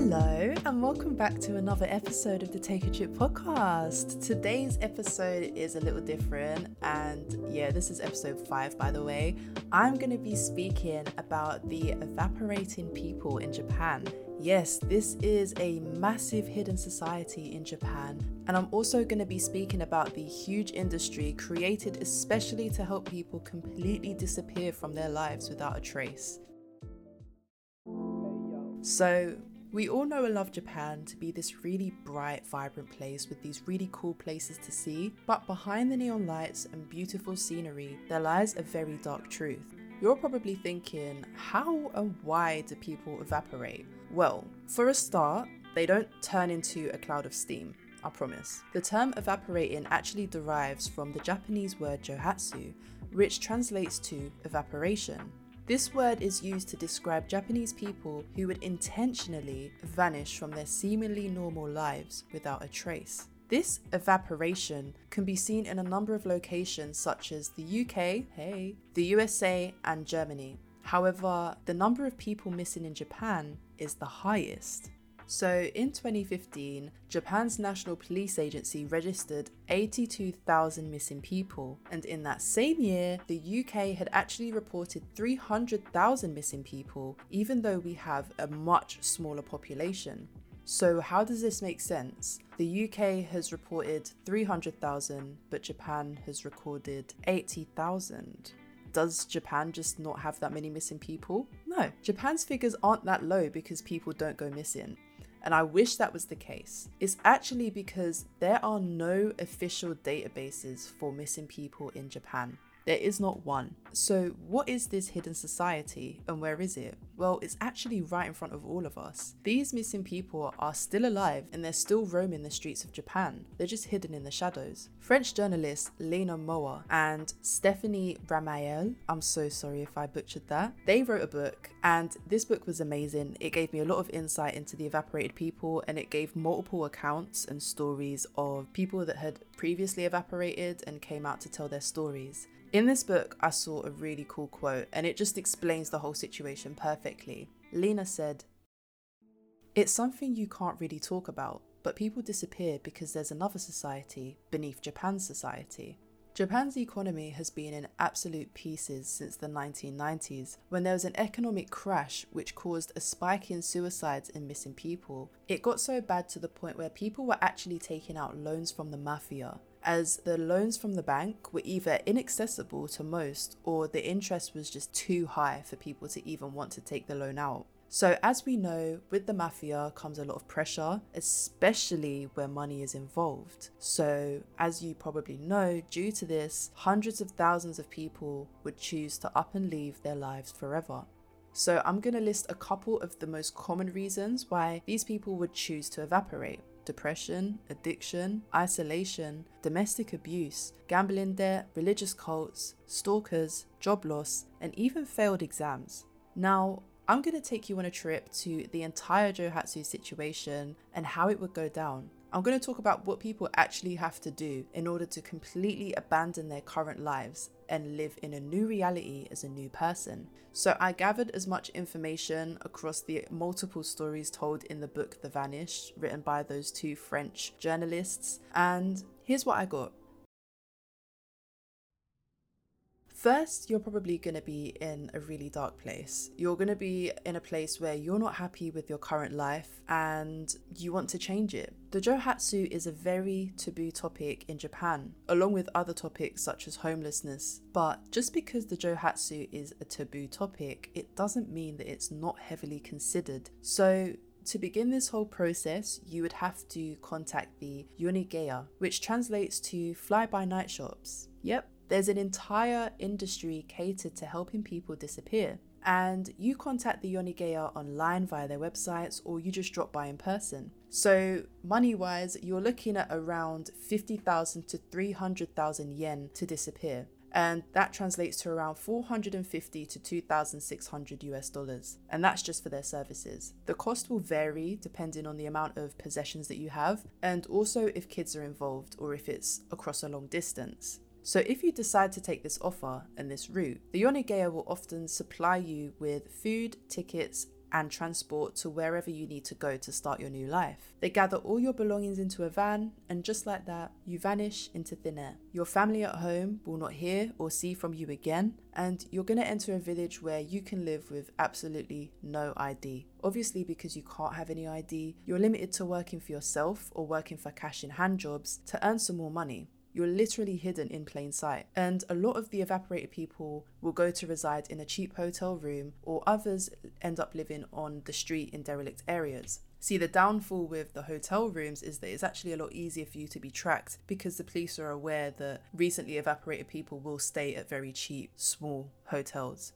Hello, and welcome back to another episode of the Take a Trip podcast. Today's episode is a little different, and yeah, this is episode five, by the way. I'm going to be speaking about the evaporating people in Japan. Yes, this is a massive hidden society in Japan, and I'm also going to be speaking about the huge industry created especially to help people completely disappear from their lives without a trace. So, we all know and love Japan to be this really bright, vibrant place with these really cool places to see, but behind the neon lights and beautiful scenery, there lies a very dark truth. You're probably thinking, how and why do people evaporate? Well, for a start, they don't turn into a cloud of steam. I promise. The term evaporating actually derives from the Japanese word johatsu, which translates to evaporation. This word is used to describe Japanese people who would intentionally vanish from their seemingly normal lives without a trace. This evaporation can be seen in a number of locations such as the UK, hey, the USA, and Germany. However, the number of people missing in Japan is the highest. So in 2015, Japan's National Police Agency registered 82,000 missing people, and in that same year, the UK had actually reported 300,000 missing people, even though we have a much smaller population. So, how does this make sense? The UK has reported 300,000, but Japan has recorded 80,000 does Japan just not have that many missing people? No, Japan's figures aren't that low because people don't go missing and I wish that was the case, is actually because there are no official databases for missing people in Japan. There is not one. So, what is this hidden society and where is it? Well, it's actually right in front of all of us. These missing people are still alive and they're still roaming the streets of Japan. They're just hidden in the shadows. French journalists Lena Moa and Stephanie Ramael, I'm so sorry if I butchered that, they wrote a book and this book was amazing. It gave me a lot of insight into the evaporated people and it gave multiple accounts and stories of people that had previously evaporated and came out to tell their stories. In this book, I saw a really cool quote, and it just explains the whole situation perfectly. Lena said, It's something you can't really talk about, but people disappear because there's another society beneath Japan's society. Japan's economy has been in absolute pieces since the 1990s, when there was an economic crash which caused a spike in suicides and missing people. It got so bad to the point where people were actually taking out loans from the mafia, as the loans from the bank were either inaccessible to most or the interest was just too high for people to even want to take the loan out. So, as we know, with the mafia comes a lot of pressure, especially where money is involved. So, as you probably know, due to this, hundreds of thousands of people would choose to up and leave their lives forever. So, I'm going to list a couple of the most common reasons why these people would choose to evaporate depression, addiction, isolation, domestic abuse, gambling debt, religious cults, stalkers, job loss, and even failed exams. Now, I'm going to take you on a trip to the entire Johatsu situation and how it would go down. I'm going to talk about what people actually have to do in order to completely abandon their current lives and live in a new reality as a new person. So, I gathered as much information across the multiple stories told in the book The Vanished, written by those two French journalists, and here's what I got. First, you're probably going to be in a really dark place. You're going to be in a place where you're not happy with your current life and you want to change it. The Johatsu is a very taboo topic in Japan, along with other topics such as homelessness. But just because the Johatsu is a taboo topic, it doesn't mean that it's not heavily considered. So, to begin this whole process, you would have to contact the Yonigeya, which translates to fly by night shops. Yep, there's an entire industry catered to helping people disappear. And you contact the Yonigeya online via their websites or you just drop by in person. So, money wise, you're looking at around 50,000 to 300,000 yen to disappear. And that translates to around 450 to 2,600 US dollars. And that's just for their services. The cost will vary depending on the amount of possessions that you have, and also if kids are involved or if it's across a long distance. So, if you decide to take this offer and this route, the Yonigeya will often supply you with food, tickets, and transport to wherever you need to go to start your new life. They gather all your belongings into a van, and just like that, you vanish into thin air. Your family at home will not hear or see from you again, and you're going to enter a village where you can live with absolutely no ID. Obviously, because you can't have any ID, you're limited to working for yourself or working for cash in hand jobs to earn some more money you're literally hidden in plain sight. And a lot of the evaporated people will go to reside in a cheap hotel room, or others end up living on the street in derelict areas. See, the downfall with the hotel rooms is that it's actually a lot easier for you to be tracked because the police are aware that recently evaporated people will stay at very cheap, small hotels.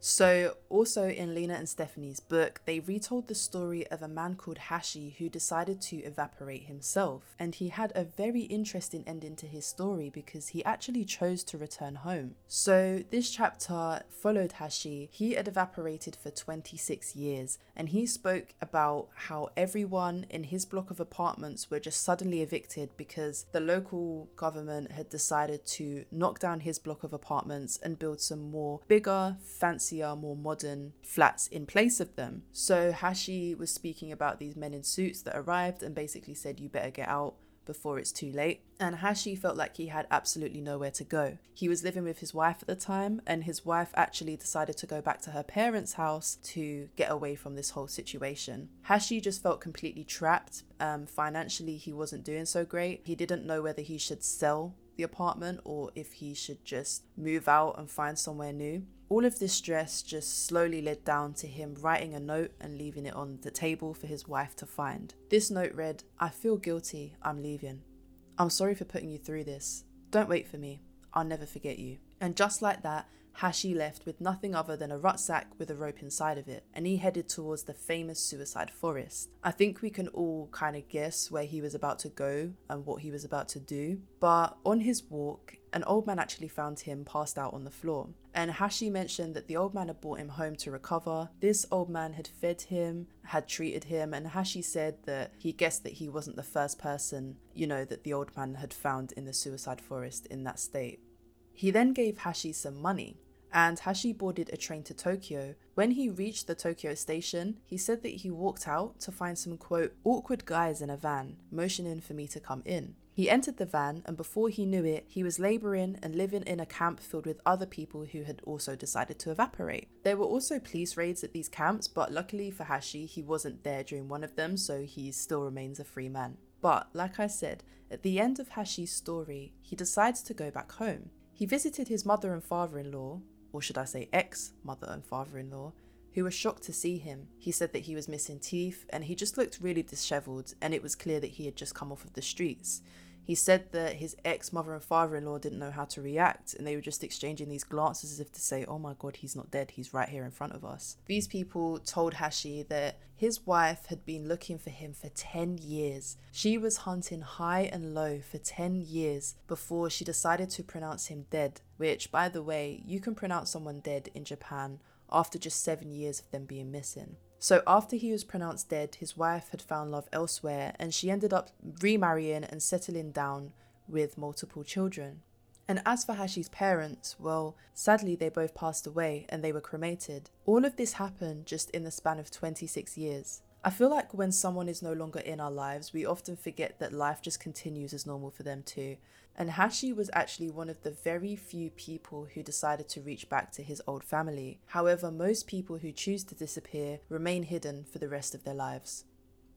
So, also in Lena and Stephanie's book, they retold the story of a man called Hashi who decided to evaporate himself. And he had a very interesting ending to his story because he actually chose to return home. So, this chapter followed Hashi. He had evaporated for 26 years and he spoke about how everyone in his block of apartments were just suddenly evicted because the local government had decided to knock down his block of apartments and build some more bigger, fancy fancier, more modern flats in place of them. So Hashi was speaking about these men in suits that arrived and basically said, You better get out before it's too late. And Hashi felt like he had absolutely nowhere to go. He was living with his wife at the time, and his wife actually decided to go back to her parents' house to get away from this whole situation. Hashi just felt completely trapped. Um, financially, he wasn't doing so great. He didn't know whether he should sell the apartment or if he should just move out and find somewhere new. All of this stress just slowly led down to him writing a note and leaving it on the table for his wife to find. This note read, I feel guilty, I'm leaving. I'm sorry for putting you through this. Don't wait for me. I'll never forget you. And just like that, Hashi left with nothing other than a rucksack with a rope inside of it, and he headed towards the famous suicide forest. I think we can all kind of guess where he was about to go and what he was about to do, but on his walk, an old man actually found him passed out on the floor. And Hashi mentioned that the old man had brought him home to recover. This old man had fed him, had treated him, and Hashi said that he guessed that he wasn't the first person, you know, that the old man had found in the suicide forest in that state. He then gave Hashi some money, and Hashi boarded a train to Tokyo. When he reached the Tokyo station, he said that he walked out to find some quote, awkward guys in a van, motioning for me to come in. He entered the van, and before he knew it, he was labouring and living in a camp filled with other people who had also decided to evaporate. There were also police raids at these camps, but luckily for Hashi, he wasn't there during one of them, so he still remains a free man. But, like I said, at the end of Hashi's story, he decides to go back home. He visited his mother and father in law, or should I say ex mother and father in law, who were shocked to see him. He said that he was missing teeth and he just looked really dishevelled, and it was clear that he had just come off of the streets. He said that his ex mother and father in law didn't know how to react, and they were just exchanging these glances as if to say, Oh my god, he's not dead, he's right here in front of us. These people told Hashi that his wife had been looking for him for 10 years. She was hunting high and low for 10 years before she decided to pronounce him dead, which, by the way, you can pronounce someone dead in Japan after just seven years of them being missing. So, after he was pronounced dead, his wife had found love elsewhere and she ended up remarrying and settling down with multiple children. And as for Hashi's parents, well, sadly they both passed away and they were cremated. All of this happened just in the span of 26 years. I feel like when someone is no longer in our lives, we often forget that life just continues as normal for them too. And Hashi was actually one of the very few people who decided to reach back to his old family. However, most people who choose to disappear remain hidden for the rest of their lives.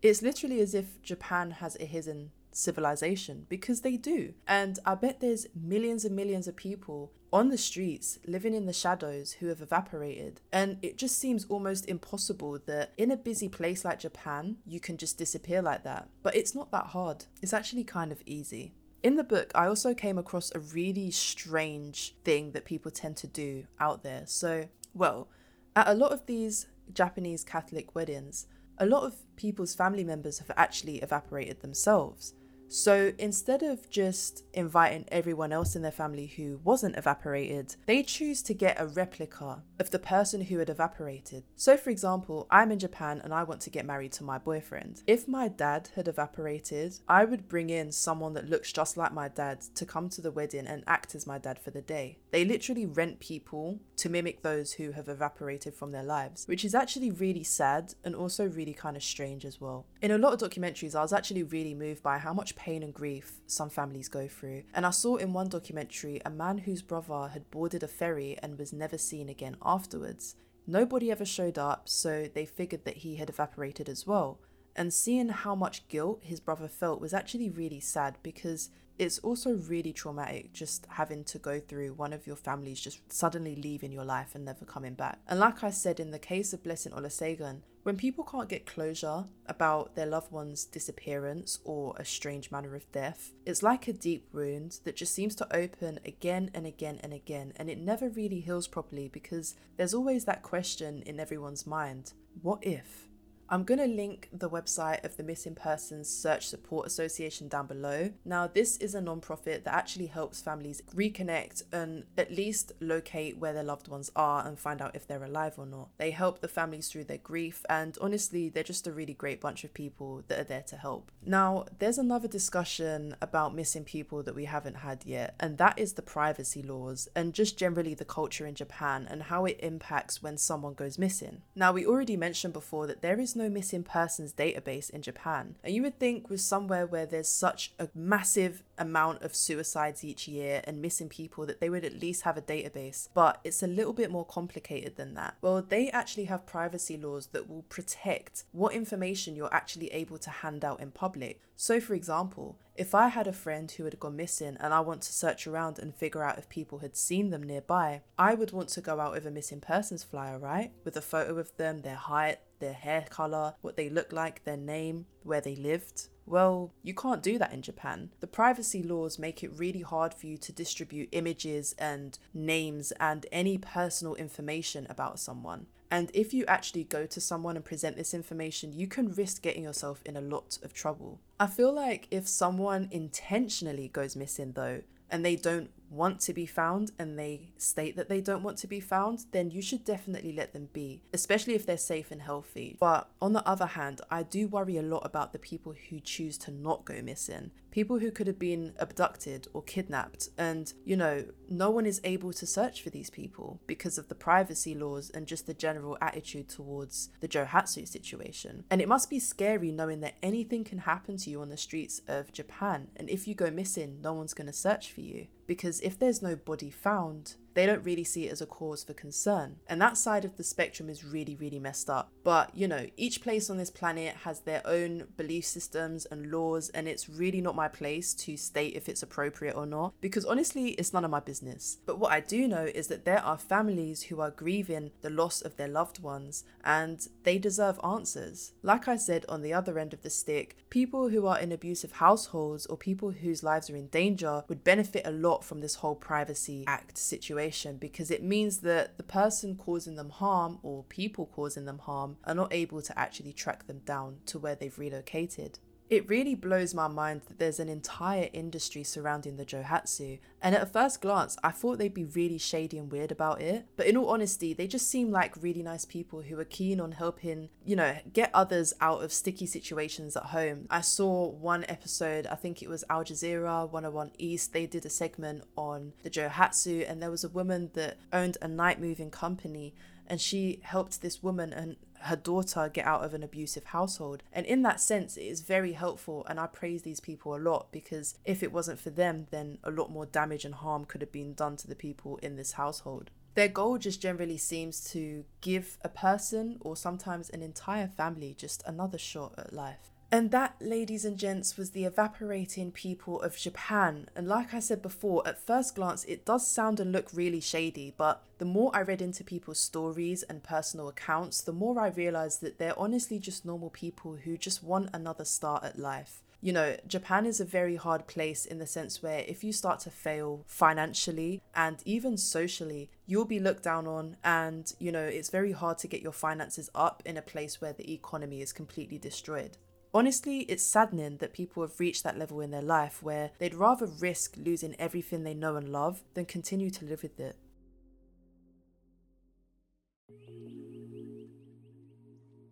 It's literally as if Japan has a hidden civilization because they do. And I bet there's millions and millions of people on the streets living in the shadows who have evaporated. And it just seems almost impossible that in a busy place like Japan, you can just disappear like that. But it's not that hard, it's actually kind of easy. In the book, I also came across a really strange thing that people tend to do out there. So, well, at a lot of these Japanese Catholic weddings, a lot of people's family members have actually evaporated themselves. So instead of just inviting everyone else in their family who wasn't evaporated, they choose to get a replica of the person who had evaporated. So, for example, I'm in Japan and I want to get married to my boyfriend. If my dad had evaporated, I would bring in someone that looks just like my dad to come to the wedding and act as my dad for the day. They literally rent people to mimic those who have evaporated from their lives, which is actually really sad and also really kind of strange as well. In a lot of documentaries, I was actually really moved by how much pain and grief some families go through. And I saw in one documentary a man whose brother had boarded a ferry and was never seen again afterwards. Nobody ever showed up, so they figured that he had evaporated as well. And seeing how much guilt his brother felt was actually really sad because it's also really traumatic just having to go through one of your families just suddenly leaving your life and never coming back. And like I said, in the case of Blessing Olusegun, when people can't get closure about their loved one's disappearance or a strange manner of death, it's like a deep wound that just seems to open again and again and again, and it never really heals properly because there's always that question in everyone's mind what if? I'm going to link the website of the Missing Persons Search Support Association down below. Now, this is a non-profit that actually helps families reconnect and at least locate where their loved ones are and find out if they're alive or not. They help the families through their grief, and honestly, they're just a really great bunch of people that are there to help. Now, there's another discussion about missing people that we haven't had yet, and that is the privacy laws and just generally the culture in Japan and how it impacts when someone goes missing. Now, we already mentioned before that there is no missing persons database in Japan. And you would think with somewhere where there's such a massive amount of suicides each year and missing people that they would at least have a database. But it's a little bit more complicated than that. Well, they actually have privacy laws that will protect what information you're actually able to hand out in public. So, for example, if I had a friend who had gone missing and I want to search around and figure out if people had seen them nearby, I would want to go out with a missing persons flyer, right? With a photo of them, their height, their hair color, what they look like, their name, where they lived. Well, you can't do that in Japan. The privacy laws make it really hard for you to distribute images and names and any personal information about someone. And if you actually go to someone and present this information, you can risk getting yourself in a lot of trouble. I feel like if someone intentionally goes missing, though, and they don't want to be found and they state that they don't want to be found, then you should definitely let them be, especially if they're safe and healthy. But on the other hand, I do worry a lot about the people who choose to not go missing. People who could have been abducted or kidnapped, and you know, no one is able to search for these people because of the privacy laws and just the general attitude towards the Johatsu situation. And it must be scary knowing that anything can happen to you on the streets of Japan, and if you go missing, no one's going to search for you because if there's no body found, they don't really see it as a cause for concern. And that side of the spectrum is really, really messed up. But, you know, each place on this planet has their own belief systems and laws, and it's really not my place to state if it's appropriate or not, because honestly, it's none of my business. But what I do know is that there are families who are grieving the loss of their loved ones, and they deserve answers. Like I said on the other end of the stick, people who are in abusive households or people whose lives are in danger would benefit a lot from this whole Privacy Act situation situation because it means that the person causing them harm or people causing them harm are not able to actually track them down to where they've relocated. It really blows my mind that there's an entire industry surrounding the Johatsu, and at first glance, I thought they'd be really shady and weird about it. But in all honesty, they just seem like really nice people who are keen on helping, you know, get others out of sticky situations at home. I saw one episode, I think it was Al Jazeera 101 East, they did a segment on the Johatsu, and there was a woman that owned a night moving company and she helped this woman and her daughter get out of an abusive household. And in that sense, it is very helpful. And I praise these people a lot because if it wasn't for them, then a lot more damage and harm could have been done to the people in this household. Their goal just generally seems to give a person or sometimes an entire family just another shot at life. And that, ladies and gents, was the evaporating people of Japan. And like I said before, at first glance, it does sound and look really shady, but the more I read into people's stories and personal accounts, the more I realized that they're honestly just normal people who just want another start at life. You know, Japan is a very hard place in the sense where if you start to fail financially and even socially, you'll be looked down on, and you know, it's very hard to get your finances up in a place where the economy is completely destroyed. Honestly, it's saddening that people have reached that level in their life where they'd rather risk losing everything they know and love than continue to live with it.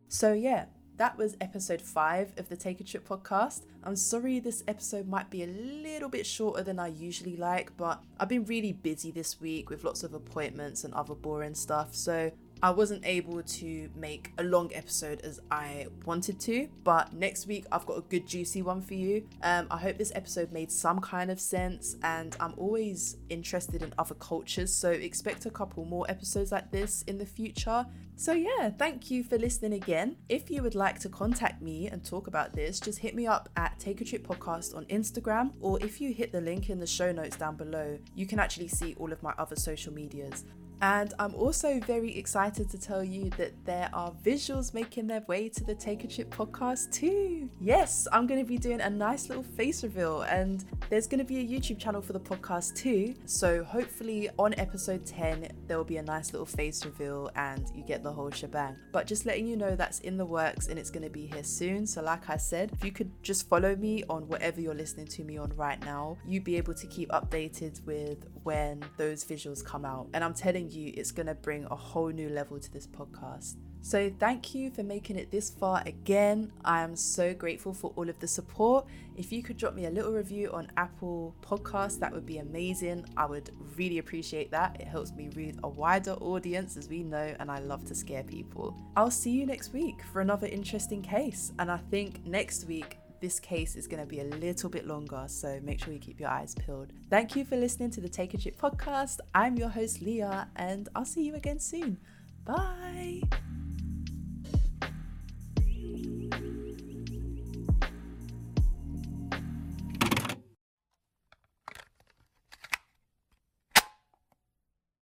So, yeah, that was episode five of the Take a Trip podcast. I'm sorry this episode might be a little bit shorter than I usually like, but I've been really busy this week with lots of appointments and other boring stuff. So I wasn't able to make a long episode as I wanted to, but next week I've got a good juicy one for you. Um, I hope this episode made some kind of sense, and I'm always interested in other cultures, so expect a couple more episodes like this in the future. So, yeah, thank you for listening again. If you would like to contact me and talk about this, just hit me up at Take a Trip Podcast on Instagram, or if you hit the link in the show notes down below, you can actually see all of my other social medias. And I'm also very excited to tell you that there are visuals making their way to the Take a Trip podcast too. Yes, I'm going to be doing a nice little face reveal, and there's going to be a YouTube channel for the podcast too. So hopefully, on episode 10, there will be a nice little face reveal and you get the whole shebang. But just letting you know that's in the works and it's going to be here soon. So, like I said, if you could just follow me on whatever you're listening to me on right now, you'd be able to keep updated with when those visuals come out. And I'm telling you, it's going to bring a whole new level to this podcast. So, thank you for making it this far again. I am so grateful for all of the support. If you could drop me a little review on Apple Podcasts, that would be amazing. I would really appreciate that. It helps me reach a wider audience, as we know, and I love to scare people. I'll see you next week for another interesting case. And I think next week, this case is going to be a little bit longer, so make sure you keep your eyes peeled. Thank you for listening to the Take a Trip podcast. I'm your host, Leah, and I'll see you again soon. Bye.